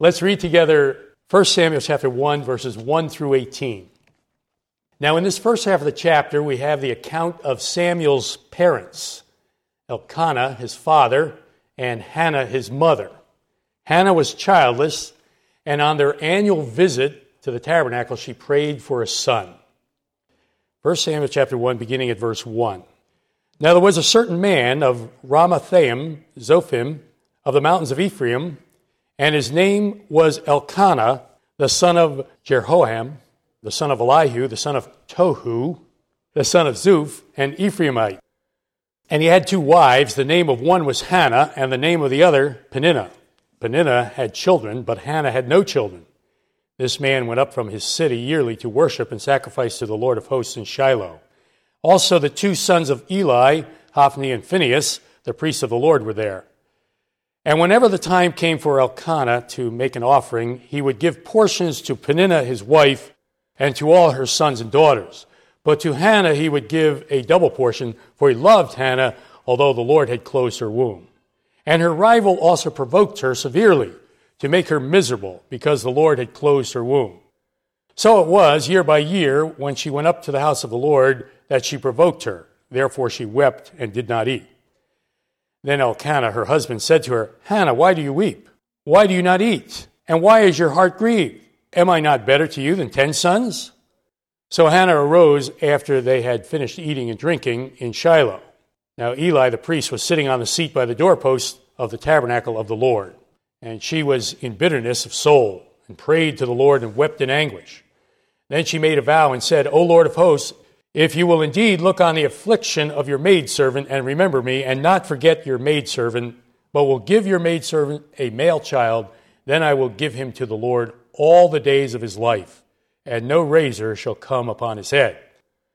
Let's read together 1 Samuel chapter 1, verses 1 through 18. Now, in this first half of the chapter, we have the account of Samuel's parents Elkanah, his father, and Hannah, his mother. Hannah was childless, and on their annual visit to the tabernacle, she prayed for a son. 1 Samuel chapter 1, beginning at verse 1. Now there was a certain man of Ramathaim, Zophim, of the mountains of Ephraim, and his name was Elkanah, the son of Jeroham, the son of Elihu, the son of Tohu, the son of Zuph, an Ephraimite. And he had two wives. The name of one was Hannah, and the name of the other, Peninnah. Peninnah had children, but Hannah had no children. This man went up from his city yearly to worship and sacrifice to the Lord of hosts in Shiloh. Also, the two sons of Eli, Hophni and Phinehas, the priests of the Lord, were there. And whenever the time came for Elkanah to make an offering, he would give portions to Peninnah, his wife, and to all her sons and daughters. But to Hannah he would give a double portion, for he loved Hannah, although the Lord had closed her womb. And her rival also provoked her severely to make her miserable, because the Lord had closed her womb. So it was, year by year, when she went up to the house of the Lord, that she provoked her. Therefore she wept and did not eat. Then Elkanah, her husband, said to her, Hannah, why do you weep? Why do you not eat? And why is your heart grieved? Am I not better to you than ten sons? So Hannah arose after they had finished eating and drinking in Shiloh. Now Eli the priest was sitting on the seat by the doorpost of the tabernacle of the Lord, and she was in bitterness of soul, and prayed to the Lord and wept in anguish. Then she made a vow and said, O Lord of hosts, if you will indeed look on the affliction of your maidservant and remember me, and not forget your maidservant, but will give your maidservant a male child, then I will give him to the Lord all the days of his life, and no razor shall come upon his head.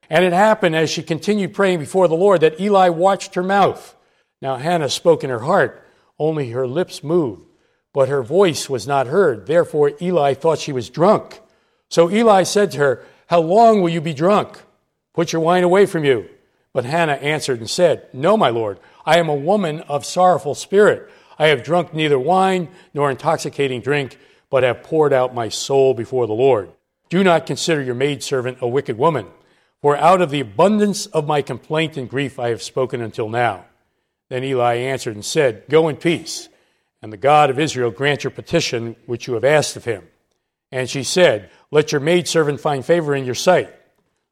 And it happened as she continued praying before the Lord that Eli watched her mouth. Now Hannah spoke in her heart, only her lips moved, but her voice was not heard. Therefore Eli thought she was drunk. So Eli said to her, How long will you be drunk? Put your wine away from you. But Hannah answered and said, No, my Lord, I am a woman of sorrowful spirit. I have drunk neither wine nor intoxicating drink, but have poured out my soul before the Lord. Do not consider your maidservant a wicked woman, for out of the abundance of my complaint and grief I have spoken until now. Then Eli answered and said, Go in peace, and the God of Israel grant your petition which you have asked of him. And she said, Let your maidservant find favor in your sight.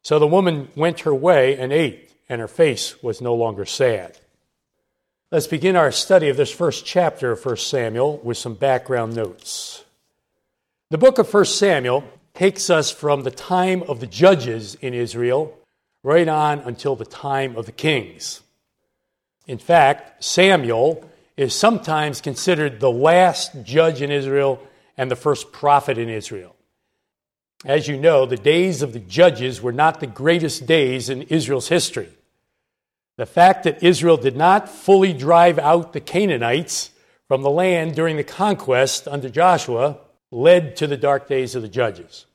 So the woman went her way and ate, and her face was no longer sad. Let's begin our study of this first chapter of 1 Samuel with some background notes. The book of 1 Samuel takes us from the time of the judges in Israel right on until the time of the kings. In fact, Samuel is sometimes considered the last judge in Israel and the first prophet in Israel. As you know, the days of the judges were not the greatest days in Israel's history. The fact that Israel did not fully drive out the Canaanites from the land during the conquest under Joshua led to the dark days of the judges.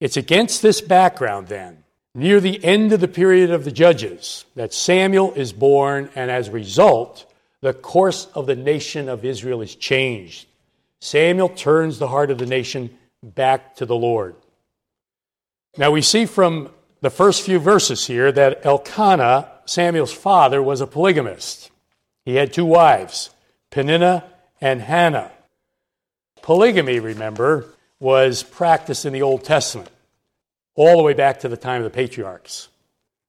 It's against this background, then, near the end of the period of the judges, that Samuel is born, and as a result, the course of the nation of Israel is changed. Samuel turns the heart of the nation back to the Lord. Now we see from the first few verses here that Elkanah, Samuel's father, was a polygamist. He had two wives, Peninnah and Hannah. Polygamy, remember, was practiced in the Old Testament, all the way back to the time of the patriarchs.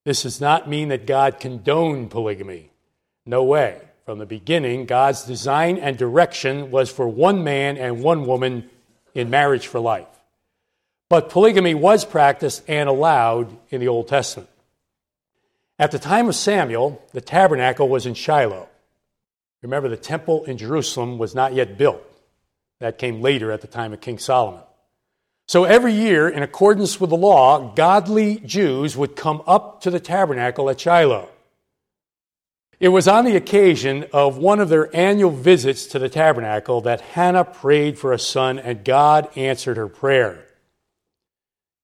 This does not mean that God condoned polygamy. No way. From the beginning, God's design and direction was for one man and one woman in marriage for life. But polygamy was practiced and allowed in the Old Testament. At the time of Samuel, the tabernacle was in Shiloh. Remember, the temple in Jerusalem was not yet built. That came later at the time of King Solomon. So every year, in accordance with the law, godly Jews would come up to the tabernacle at Shiloh. It was on the occasion of one of their annual visits to the tabernacle that Hannah prayed for a son and God answered her prayer.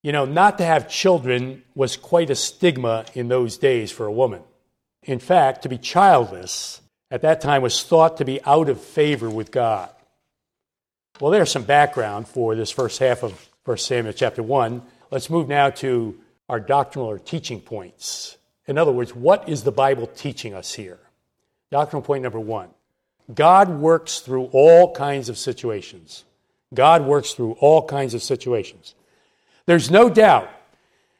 You know, not to have children was quite a stigma in those days for a woman. In fact, to be childless at that time was thought to be out of favor with God. Well, there's some background for this first half of 1 Samuel chapter 1. Let's move now to our doctrinal or teaching points. In other words, what is the Bible teaching us here? Doctrinal point number one God works through all kinds of situations. God works through all kinds of situations. There's no doubt,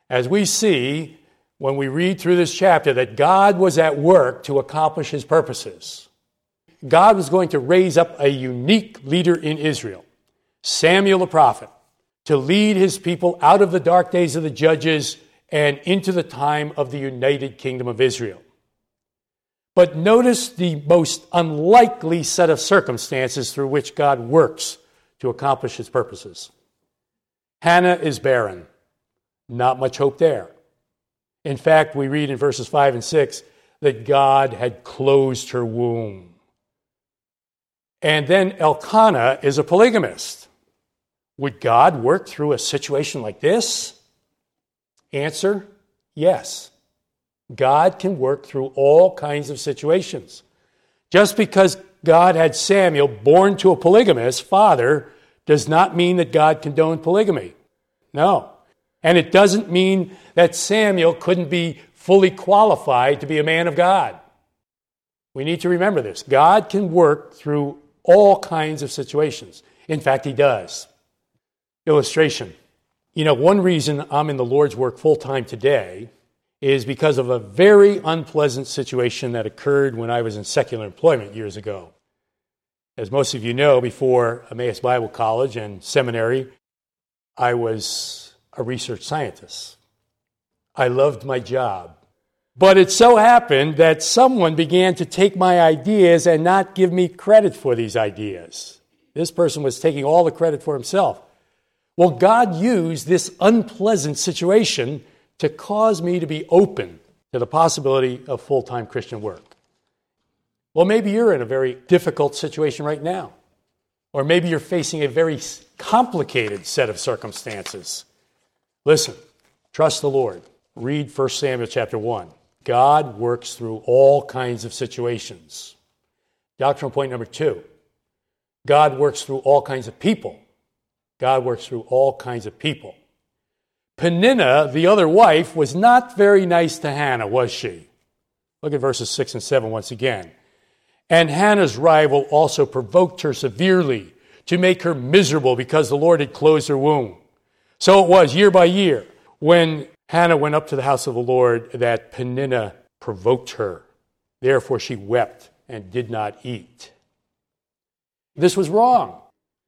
as we see when we read through this chapter, that God was at work to accomplish his purposes. God was going to raise up a unique leader in Israel, Samuel the prophet, to lead his people out of the dark days of the judges and into the time of the united kingdom of Israel. But notice the most unlikely set of circumstances through which God works to accomplish his purposes. Hannah is barren. Not much hope there. In fact, we read in verses 5 and 6 that God had closed her womb. And then Elkanah is a polygamist. Would God work through a situation like this? Answer yes. God can work through all kinds of situations. Just because God had Samuel born to a polygamist father does not mean that God condoned polygamy. No. And it doesn't mean that Samuel couldn't be fully qualified to be a man of God. We need to remember this. God can work through all kinds of situations. In fact, He does. Illustration. You know, one reason I'm in the Lord's work full time today is because of a very unpleasant situation that occurred when I was in secular employment years ago. As most of you know, before Emmaus Bible College and seminary, I was a research scientist. I loved my job. But it so happened that someone began to take my ideas and not give me credit for these ideas. This person was taking all the credit for himself. Well, God used this unpleasant situation to cause me to be open to the possibility of full time Christian work. Well, maybe you're in a very difficult situation right now, or maybe you're facing a very complicated set of circumstances. Listen, trust the Lord. Read 1 Samuel chapter 1. God works through all kinds of situations. Doctrinal point number two God works through all kinds of people. God works through all kinds of people. Peninnah, the other wife, was not very nice to Hannah, was she? Look at verses 6 and 7 once again. And Hannah's rival also provoked her severely to make her miserable because the Lord had closed her womb. So it was year by year when Hannah went up to the house of the Lord that Peninnah provoked her. Therefore she wept and did not eat. This was wrong.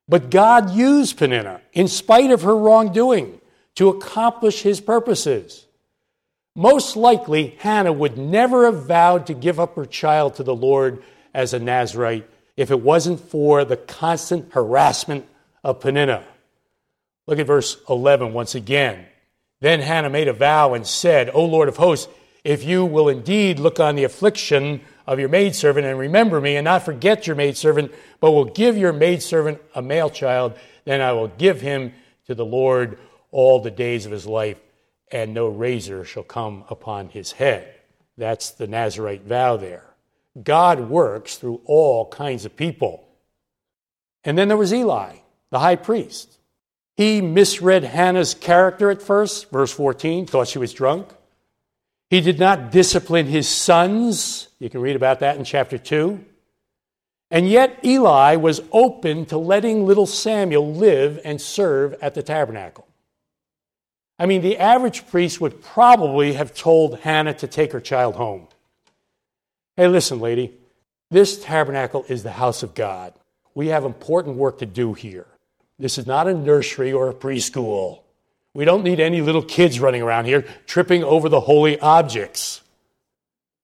But God used Peninnah, in spite of her wrongdoing, to accomplish his purposes. Most likely, Hannah would never have vowed to give up her child to the Lord as a Nazarite if it wasn't for the constant harassment of Peninnah. Look at verse 11 once again. Then Hannah made a vow and said, O Lord of hosts, if you will indeed look on the affliction of your maidservant and remember me and not forget your maidservant, but will give your maidservant a male child, then I will give him to the Lord all the days of his life, and no razor shall come upon his head. That's the Nazarite vow there. God works through all kinds of people. And then there was Eli, the high priest. He misread Hannah's character at first, verse 14, thought she was drunk. He did not discipline his sons. You can read about that in chapter 2. And yet Eli was open to letting little Samuel live and serve at the tabernacle. I mean, the average priest would probably have told Hannah to take her child home. Hey, listen, lady, this tabernacle is the house of God. We have important work to do here. This is not a nursery or a preschool. We don't need any little kids running around here tripping over the holy objects.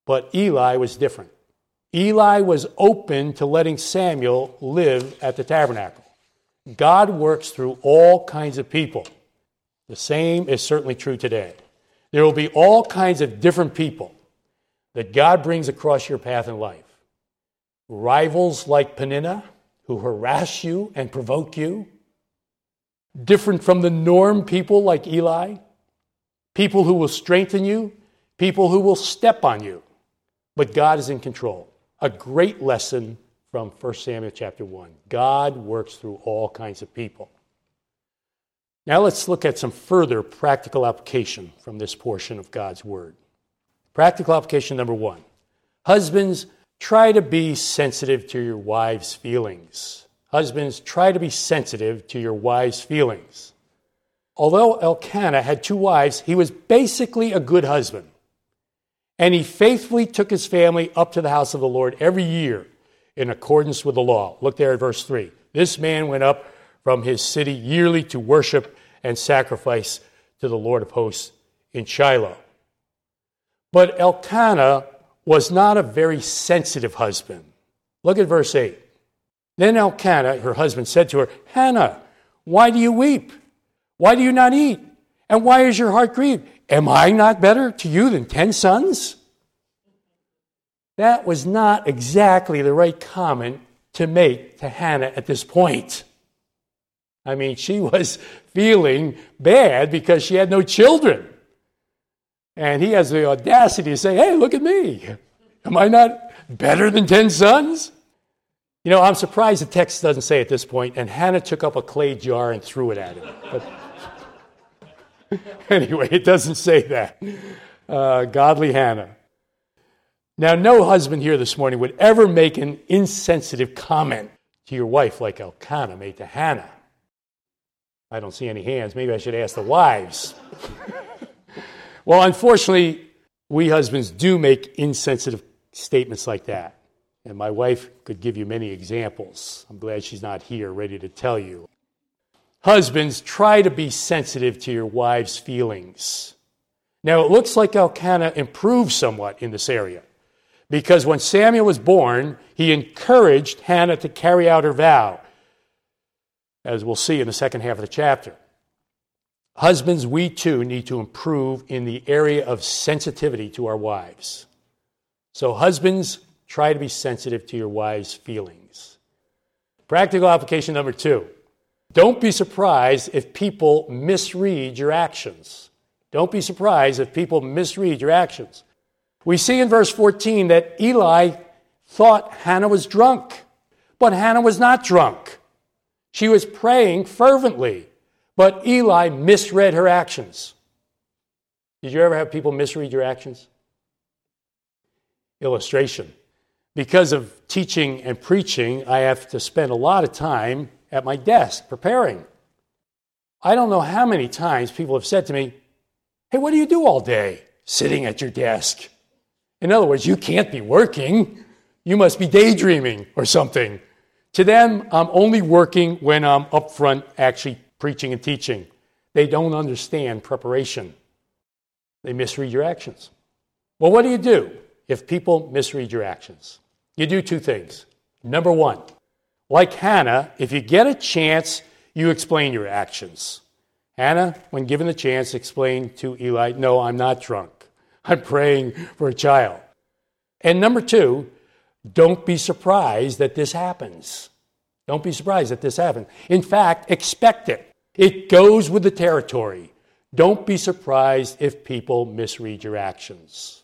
But Eli was different. Eli was open to letting Samuel live at the tabernacle. God works through all kinds of people. The same is certainly true today. There will be all kinds of different people that God brings across your path in life. Rivals like Peninnah, who harass you and provoke you. Different from the norm people like Eli. People who will strengthen you, people who will step on you. But God is in control. A great lesson from 1 Samuel chapter 1. God works through all kinds of people. Now let's look at some further practical application from this portion of God's Word. Practical application number one Husbands, try to be sensitive to your wife's feelings. Husbands, try to be sensitive to your wife's feelings. Although Elkanah had two wives, he was basically a good husband. And he faithfully took his family up to the house of the Lord every year in accordance with the law. Look there at verse 3. This man went up from his city yearly to worship and sacrifice to the Lord of hosts in Shiloh. But Elkanah was not a very sensitive husband. Look at verse 8. Then Elkanah, her husband, said to her, Hannah, why do you weep? Why do you not eat? And why is your heart grieved? Am I not better to you than ten sons? That was not exactly the right comment to make to Hannah at this point. I mean, she was feeling bad because she had no children. And he has the audacity to say, Hey, look at me. Am I not better than 10 sons? You know, I'm surprised the text doesn't say at this point, and Hannah took up a clay jar and threw it at him. But anyway, it doesn't say that. Uh, godly Hannah. Now, no husband here this morning would ever make an insensitive comment to your wife like Elkanah made to Hannah. I don't see any hands. Maybe I should ask the wives. well, unfortunately, we husbands do make insensitive statements like that. And my wife could give you many examples. I'm glad she's not here ready to tell you. Husbands, try to be sensitive to your wife's feelings. Now, it looks like Elkanah improved somewhat in this area because when Samuel was born, he encouraged Hannah to carry out her vow, as we'll see in the second half of the chapter. Husbands, we too need to improve in the area of sensitivity to our wives. So, husbands, try to be sensitive to your wife's feelings. Practical application number two don't be surprised if people misread your actions. Don't be surprised if people misread your actions. We see in verse 14 that Eli thought Hannah was drunk, but Hannah was not drunk. She was praying fervently, but Eli misread her actions. Did you ever have people misread your actions? Illustration. Because of teaching and preaching, I have to spend a lot of time at my desk preparing. I don't know how many times people have said to me, Hey, what do you do all day sitting at your desk? In other words, you can't be working. You must be daydreaming or something. To them, I'm only working when I'm up front actually preaching and teaching. They don't understand preparation. They misread your actions. Well, what do you do if people misread your actions? You do two things. Number one, like Hannah, if you get a chance, you explain your actions. Hannah, when given the chance, explained to Eli, No, I'm not drunk. I'm praying for a child. And number two, don't be surprised that this happens. Don't be surprised that this happens. In fact, expect it. It goes with the territory. Don't be surprised if people misread your actions.